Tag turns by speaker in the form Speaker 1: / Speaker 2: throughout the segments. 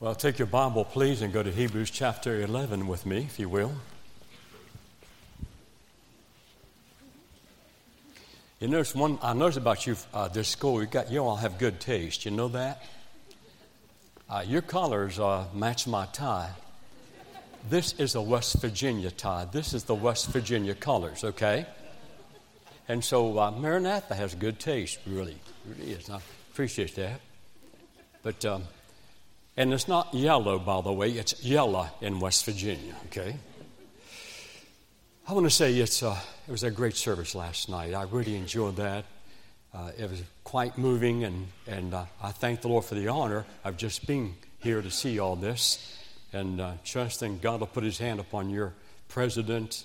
Speaker 1: Well, take your Bible, please, and go to Hebrews chapter 11 with me, if you will. You notice one, I noticed about you uh, this school, you, got, you all have good taste. You know that? Uh, your colors uh, match my tie. This is a West Virginia tie. This is the West Virginia colors, okay? And so uh, Maranatha has good taste, really, really is. I appreciate that. But, um, and it's not yellow, by the way, it's yellow in West Virginia, okay? I want to say it's, uh, it was a great service last night. I really enjoyed that. Uh, it was quite moving, and, and uh, I thank the Lord for the honor of just being here to see all this and uh, trusting God will put his hand upon your president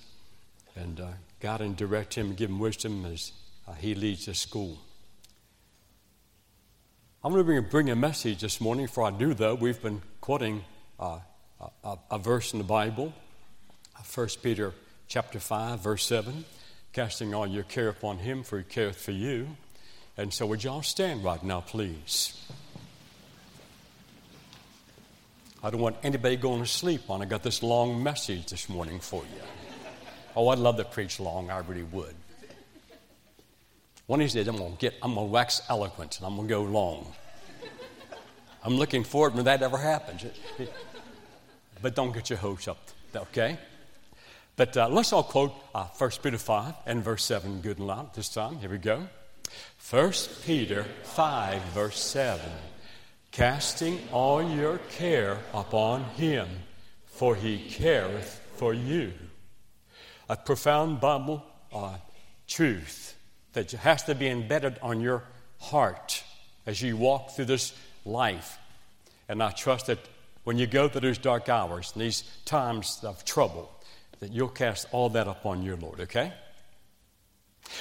Speaker 1: and uh, God and direct him and give him wisdom as uh, he leads the school. I'm going to bring, a message this morning. Before I do, though, we've been quoting uh, a, a, verse in the Bible, 1 Peter chapter 5, verse 7, casting all your care upon him, for he careth for you. And so would y'all stand right now, please? I don't want anybody going to sleep on. I got this long message this morning for you. Oh, I'd love to preach long. I really would. One of these days, I'm going to get, I'm going to wax eloquent and I'm going to go long. I'm looking forward when that ever happens. But don't get your hopes up, okay? But uh, let's all quote uh, 1 Peter 5 and verse 7 good and loud this time. Here we go. 1 Peter 5, verse 7 casting all your care upon him, for he careth for you. A profound Bible uh, truth that has to be embedded on your heart as you walk through this life. And I trust that when you go through those dark hours and these times of trouble, that you'll cast all that upon your Lord, okay?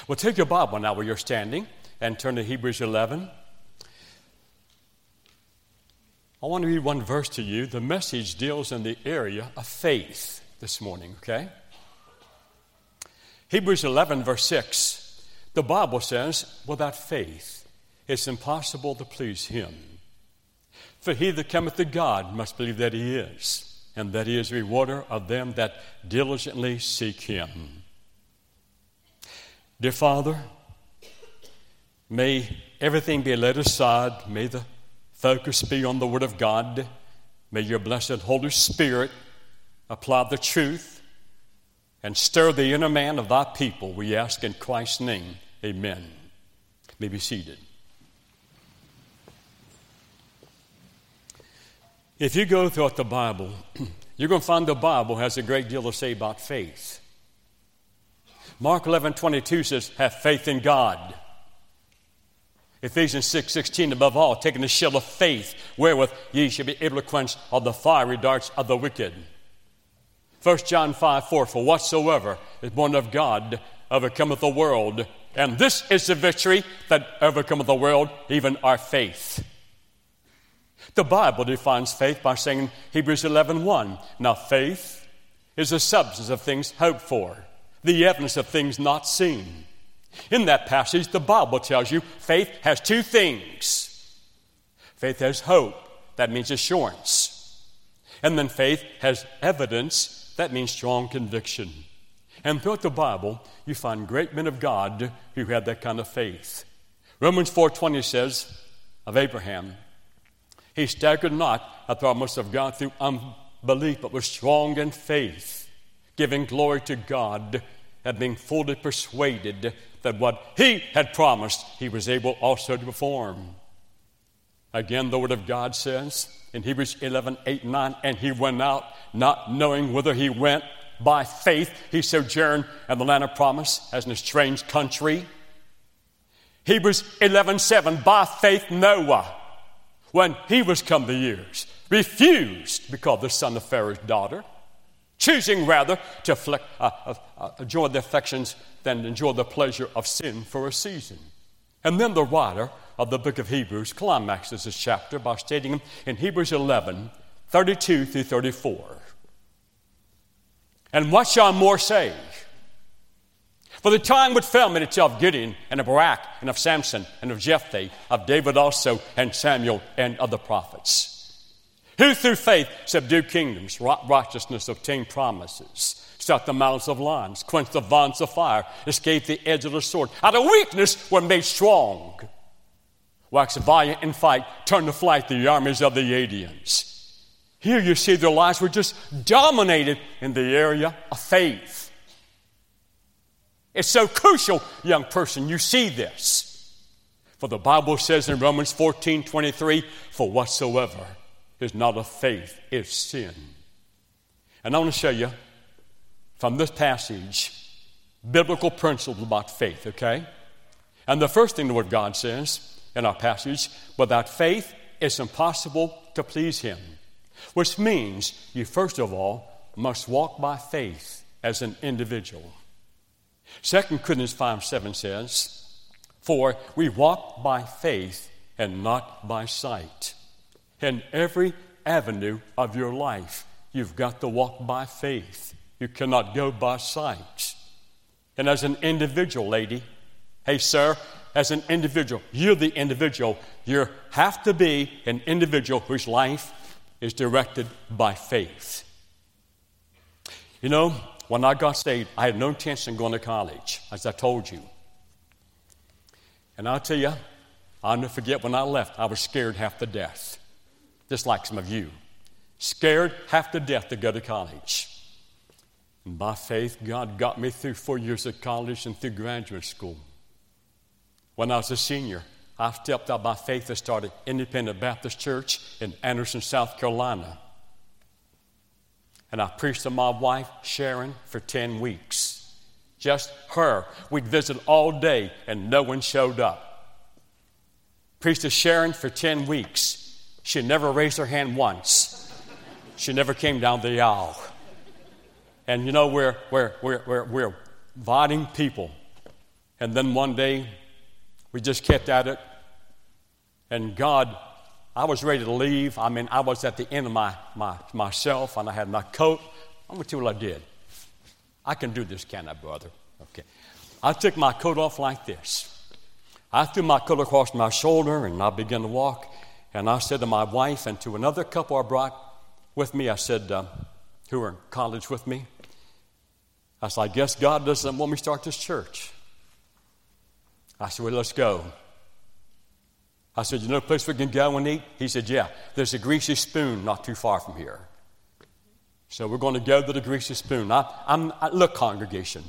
Speaker 1: Well, take your Bible now where you're standing and turn to Hebrews 11. I want to read one verse to you. The message deals in the area of faith this morning, okay? Hebrews 11, verse 6. The Bible says, without faith, it's impossible to please him. For he that cometh to God must believe that he is, and that he is rewarder of them that diligently seek him. Dear Father, may everything be laid aside. May the Focus be on the Word of God. May your blessed Holy Spirit apply the truth and stir the inner man of thy people. We ask in Christ's name. Amen. May be seated. If you go throughout the Bible, you're going to find the Bible has a great deal to say about faith. Mark 11 22 says, Have faith in God. Ephesians 6 16, above all, taking the shield of faith, wherewith ye shall be able to quench all the fiery darts of the wicked. 1 John 5 4, for whatsoever is born of God overcometh the world, and this is the victory that overcometh the world, even our faith. The Bible defines faith by saying Hebrews 11 1, now faith is the substance of things hoped for, the evidence of things not seen. In that passage, the Bible tells you faith has two things faith has hope, that means assurance. And then faith has evidence, that means strong conviction. And throughout the Bible, you find great men of God who had that kind of faith. Romans 4:20 says of Abraham, he staggered not at the promise of God through unbelief, but was strong in faith, giving glory to God and being fully persuaded that what he had promised, he was able also to perform. Again, the Word of God says in Hebrews 11, 8, 9, and he went out not knowing whither he went. By faith, he sojourned in the land of promise as in a strange country. Hebrews 11, 7, by faith, Noah, when he was come to years, refused because the son of Pharaoh's daughter choosing rather to uh, uh, uh, enjoy the affections than enjoy the pleasure of sin for a season. And then the writer of the book of Hebrews climaxes this chapter by stating in Hebrews 11 32 through 34. And what shall more say? For the time would fail me to tell of Gideon and of Barak and of Samson and of Jephthah, of David also and Samuel and of the prophets Who through faith subdued kingdoms, wrought righteousness, obtained promises, shut the mouths of lions, quenched the violence of fire, escaped the edge of the sword. Out of weakness were made strong. Waxed valiant in fight, turned to flight the armies of the Adians. Here you see their lives were just dominated in the area of faith. It's so crucial, young person, you see this. For the Bible says in Romans 14 23, for whatsoever is not of faith is sin. And I want to show you from this passage biblical principles about faith, okay? And the first thing the Word God says in our passage without faith, it's impossible to please Him, which means you, first of all, must walk by faith as an individual. 2 Corinthians 5 7 says, For we walk by faith and not by sight. In every avenue of your life, you've got to walk by faith. You cannot go by sight. And as an individual, lady, hey, sir, as an individual, you're the individual. You have to be an individual whose life is directed by faith. You know, when I got saved, I had no intention of going to college, as I told you. And I'll tell you, I'll never forget when I left, I was scared half to death just like some of you, scared half to death to go to college. And by faith, God got me through four years of college and through graduate school. When I was a senior, I stepped out by faith and started Independent Baptist Church in Anderson, South Carolina. And I preached to my wife, Sharon, for 10 weeks. Just her. We'd visit all day and no one showed up. Preached to Sharon for 10 weeks. She never raised her hand once. She never came down the aisle. And you know, we're, we're, we're, we're, we're inviting people. And then one day, we just kept at it. And God, I was ready to leave. I mean, I was at the end of my, my, myself, and I had my coat. I'm going to tell you what I did. I can do this, can I, brother? Okay. I took my coat off like this. I threw my coat across my shoulder, and I began to walk. And I said to my wife and to another couple I brought with me, I said, uh, who were in college with me, I said, I guess God doesn't want me to start this church. I said, Well, let's go. I said, You know a place we can go and eat? He said, Yeah, there's a greasy spoon not too far from here. So we're going to go to the greasy spoon. I, am look, congregation,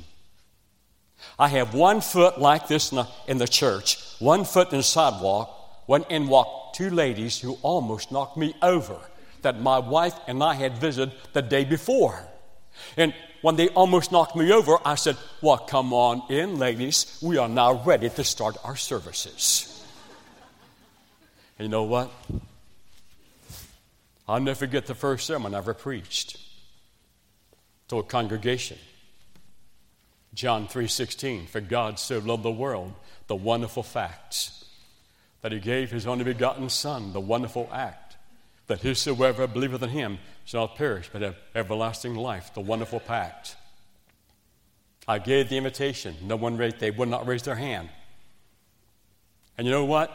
Speaker 1: I have one foot like this in the, in the church, one foot in the sidewalk, went and walked two ladies who almost knocked me over that my wife and I had visited the day before. And when they almost knocked me over, I said, Well, come on in, ladies. We are now ready to start our services. and you know what? I'll never forget the first sermon I ever preached to a congregation. John 3:16 For God so loved the world the wonderful facts that he gave his only begotten Son, the wonderful act, that whosoever believeth in him shall not perish, but have everlasting life, the wonderful pact. I gave the invitation. No one raised, they would not raise their hand. And you know what?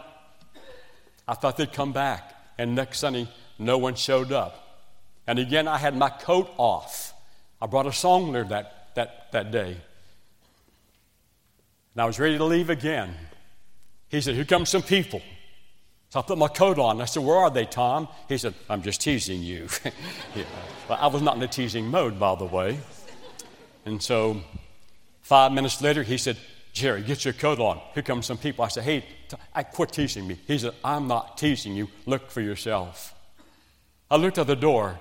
Speaker 1: I thought they'd come back. And next Sunday, no one showed up. And again, I had my coat off. I brought a song there that, that, that day. And I was ready to leave again. He said, Here come some people. So I put my coat on. I said, Where are they, Tom? He said, I'm just teasing you. yeah. well, I was not in a teasing mode, by the way. And so five minutes later, he said, Jerry, get your coat on. Here come some people. I said, Hey, t- I quit teasing me. He said, I'm not teasing you. Look for yourself. I looked at the door.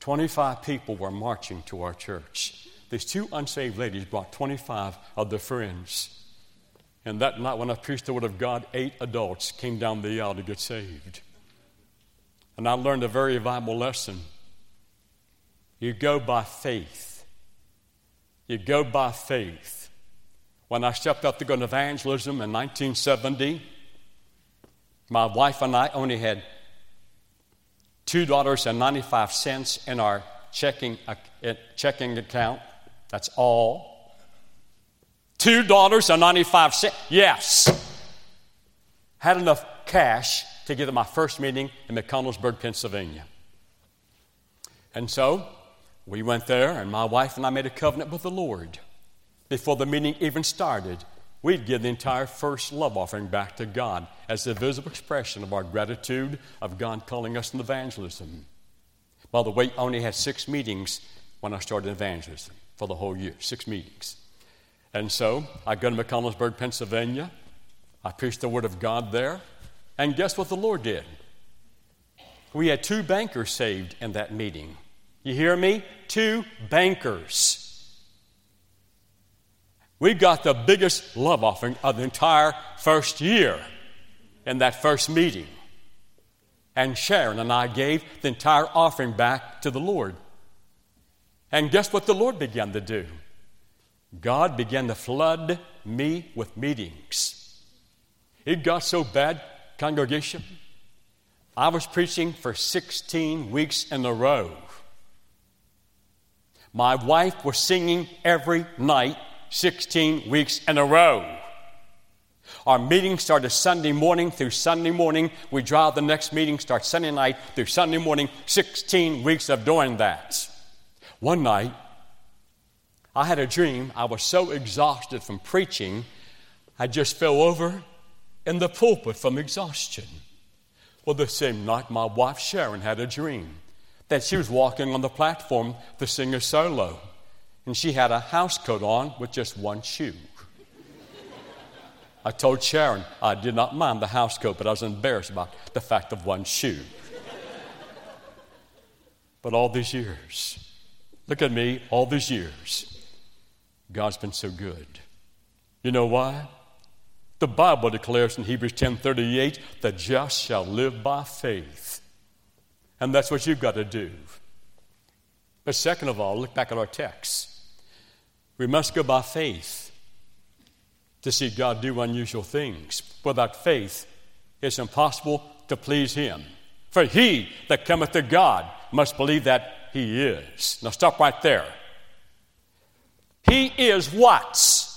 Speaker 1: 25 people were marching to our church. These two unsaved ladies brought 25 of their friends. And that night, when I preached the Word of God, eight adults came down the aisle to get saved. And I learned a very valuable lesson. You go by faith. You go by faith. When I stepped up to go to evangelism in 1970, my wife and I only had $2.95 in our checking, checking account. That's all. $2.95. Yes. Had enough cash to get to my first meeting in McConnellsburg, Pennsylvania. And so we went there, and my wife and I made a covenant with the Lord. Before the meeting even started, we'd give the entire first love offering back to God as a visible expression of our gratitude of God calling us in evangelism. By the way, I only had six meetings when I started evangelism for the whole year, six meetings. And so I go to McConnellsburg, Pennsylvania. I preached the Word of God there. And guess what the Lord did? We had two bankers saved in that meeting. You hear me? Two bankers. We got the biggest love offering of the entire first year in that first meeting. And Sharon and I gave the entire offering back to the Lord. And guess what the Lord began to do? God began to flood me with meetings. It got so bad, congregation, I was preaching for 16 weeks in a row. My wife was singing every night, 16 weeks in a row. Our meeting started Sunday morning through Sunday morning. We drive the next meeting, start Sunday night through Sunday morning, 16 weeks of doing that. One night, I had a dream. I was so exhausted from preaching, I just fell over in the pulpit from exhaustion. Well, the same night, my wife Sharon had a dream that she was walking on the platform to sing a solo, and she had a house coat on with just one shoe. I told Sharon I did not mind the house coat, but I was embarrassed about the fact of one shoe. but all these years, Look at me, all these years, God's been so good. You know why? The Bible declares in Hebrews 10:38, "The just shall live by faith." And that's what you've got to do. But second of all, look back at our text. We must go by faith to see God do unusual things. Without faith, it's impossible to please Him. For he that cometh to God must believe that he is. Now stop right there. He is what?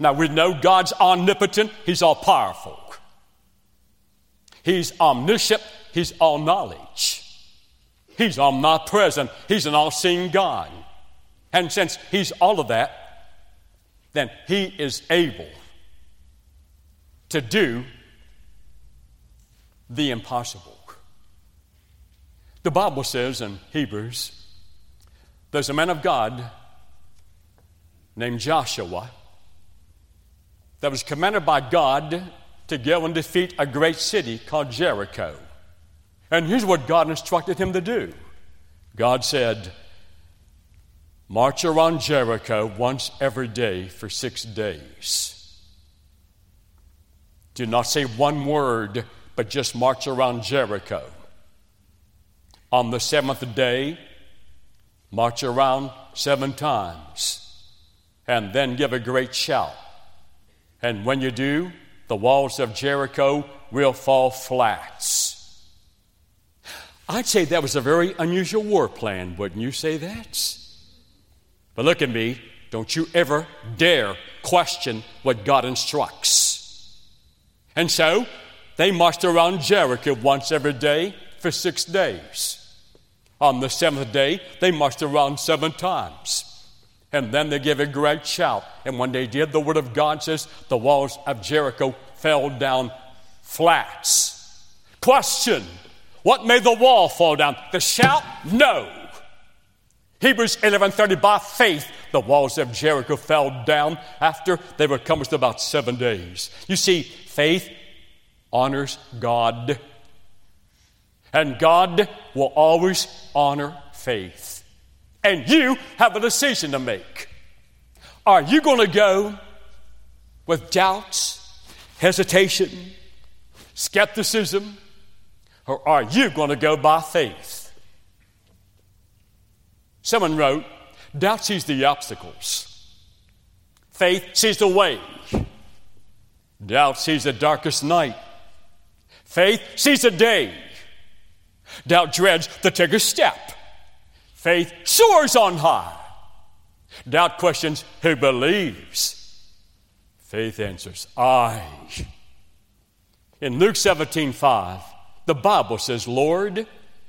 Speaker 1: Now we know God's omnipotent, He's all powerful. He's omniscient, He's all knowledge. He's omnipresent, He's an all seeing God. And since He's all of that, then He is able to do the impossible. The Bible says in Hebrews, there's a man of God named Joshua that was commanded by God to go and defeat a great city called Jericho. And here's what God instructed him to do God said, March around Jericho once every day for six days. Do not say one word, but just march around Jericho. On the seventh day, march around seven times, and then give a great shout. And when you do, the walls of Jericho will fall flat. I'd say that was a very unusual war plan, wouldn't you say that? But look at me, don't you ever dare question what God instructs. And so they marched around Jericho once every day for six days. On the seventh day, they marched around seven times. And then they gave a great shout. And when they did, the word of God says the walls of Jericho fell down flats. Question What made the wall fall down? The shout? No. Hebrews 11:30 by faith the walls of Jericho fell down after they were compassed about 7 days. You see faith honors God and God will always honor faith. And you have a decision to make. Are you going to go with doubts, hesitation, skepticism, or are you going to go by faith? Someone wrote, Doubt sees the obstacles, faith sees the way. Doubt sees the darkest night, faith sees the day. Doubt dreads the take a step. Faith soars on high. Doubt questions who believes. Faith answers, I. In Luke 17 5, the Bible says, Lord,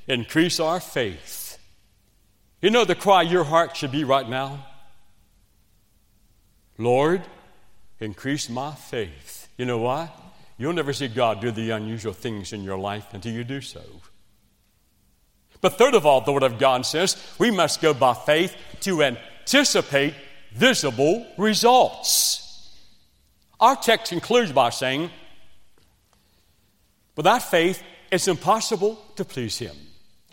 Speaker 1: increase our faith. You know the cry your heart should be right now? Lord, increase my faith. You know why? You'll never see God do the unusual things in your life until you do so. But third of all, the Word of God says we must go by faith to anticipate visible results. Our text concludes by saying, Without faith, it's impossible to please Him.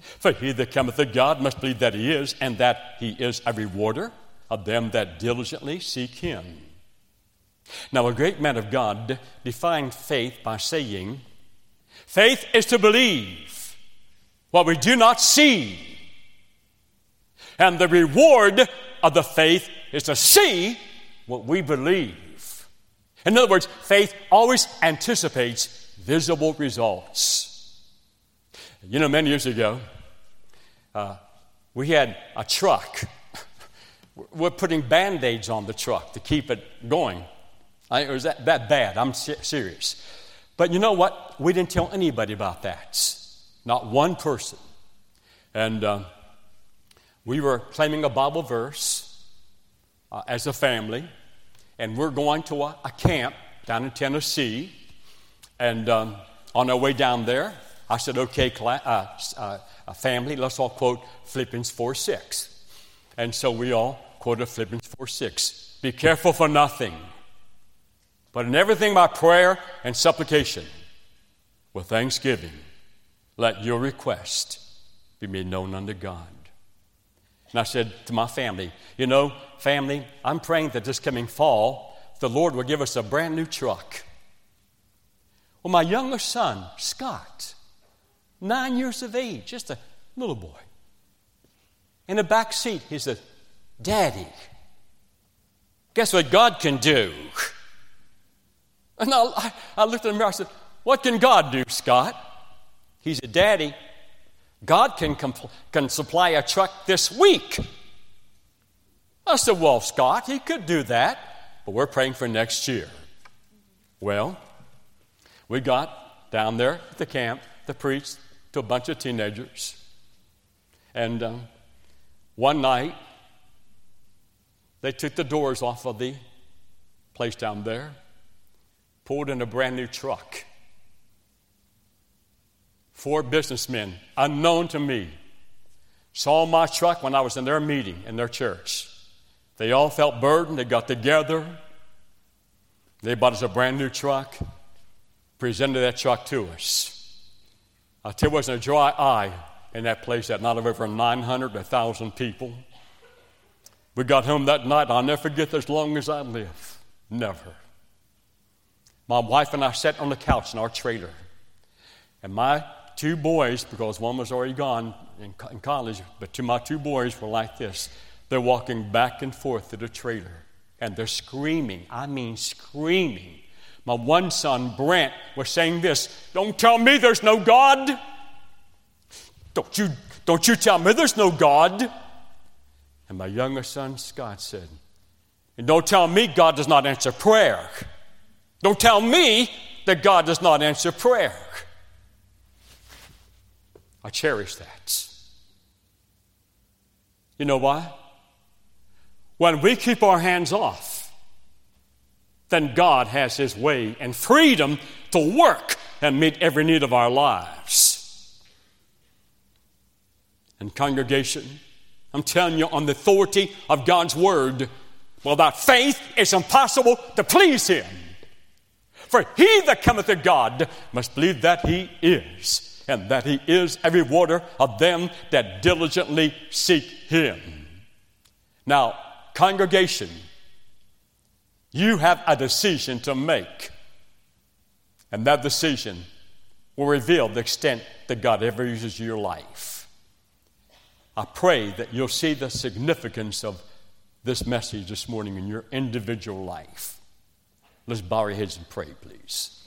Speaker 1: For he that cometh to God must believe that He is, and that He is a rewarder of them that diligently seek Him. Now, a great man of God defined faith by saying, Faith is to believe what we do not see. And the reward of the faith is to see what we believe. In other words, faith always anticipates visible results. You know, many years ago, uh, we had a truck. We're putting band aids on the truck to keep it going. I, it was that, that bad. I'm serious. But you know what? We didn't tell anybody about that. Not one person. And uh, we were claiming a Bible verse uh, as a family, and we're going to a, a camp down in Tennessee. And um, on our way down there, I said, okay, cla- uh, uh, family, let's all quote Philippians 4 6. And so we all quoted Philippians 4 6. Be careful for nothing but in everything by prayer and supplication, with thanksgiving, let your request be made known unto God. And I said to my family, You know, family, I'm praying that this coming fall, the Lord will give us a brand new truck. Well, my younger son, Scott, nine years of age, just a little boy, in the back seat, he said, Daddy, guess what God can do? And I, I looked in the mirror, I said, What can God do, Scott? He said, Daddy, God can, compl- can supply a truck this week. I said, Well, Scott, he could do that, but we're praying for next year. Well, we got down there at the camp to preach to a bunch of teenagers. And um, one night, they took the doors off of the place down there pulled in a brand new truck. Four businessmen, unknown to me, saw my truck when I was in their meeting in their church. They all felt burdened. They got together. They bought us a brand new truck, presented that truck to us. I tell you, wasn't a dry eye in that place that night of over 900, 1,000 people. We got home that night. I'll never forget as long as I live. Never. My wife and I sat on the couch in our trailer. And my two boys, because one was already gone in, in college, but two, my two boys were like this. They're walking back and forth to the trailer and they're screaming. I mean, screaming. My one son, Brent, was saying this Don't tell me there's no God. Don't you, don't you tell me there's no God. And my younger son, Scott, said, And don't tell me God does not answer prayer. Don't tell me that God does not answer prayer. I cherish that. You know why? When we keep our hands off, then God has His way and freedom to work and meet every need of our lives. And, congregation, I'm telling you, on the authority of God's Word, without faith, it's impossible to please Him. For he that cometh to God must believe that he is, and that he is a rewarder of them that diligently seek him. Now, congregation, you have a decision to make. And that decision will reveal the extent that God ever uses your life. I pray that you'll see the significance of this message this morning in your individual life. Let's bow our heads and pray, please.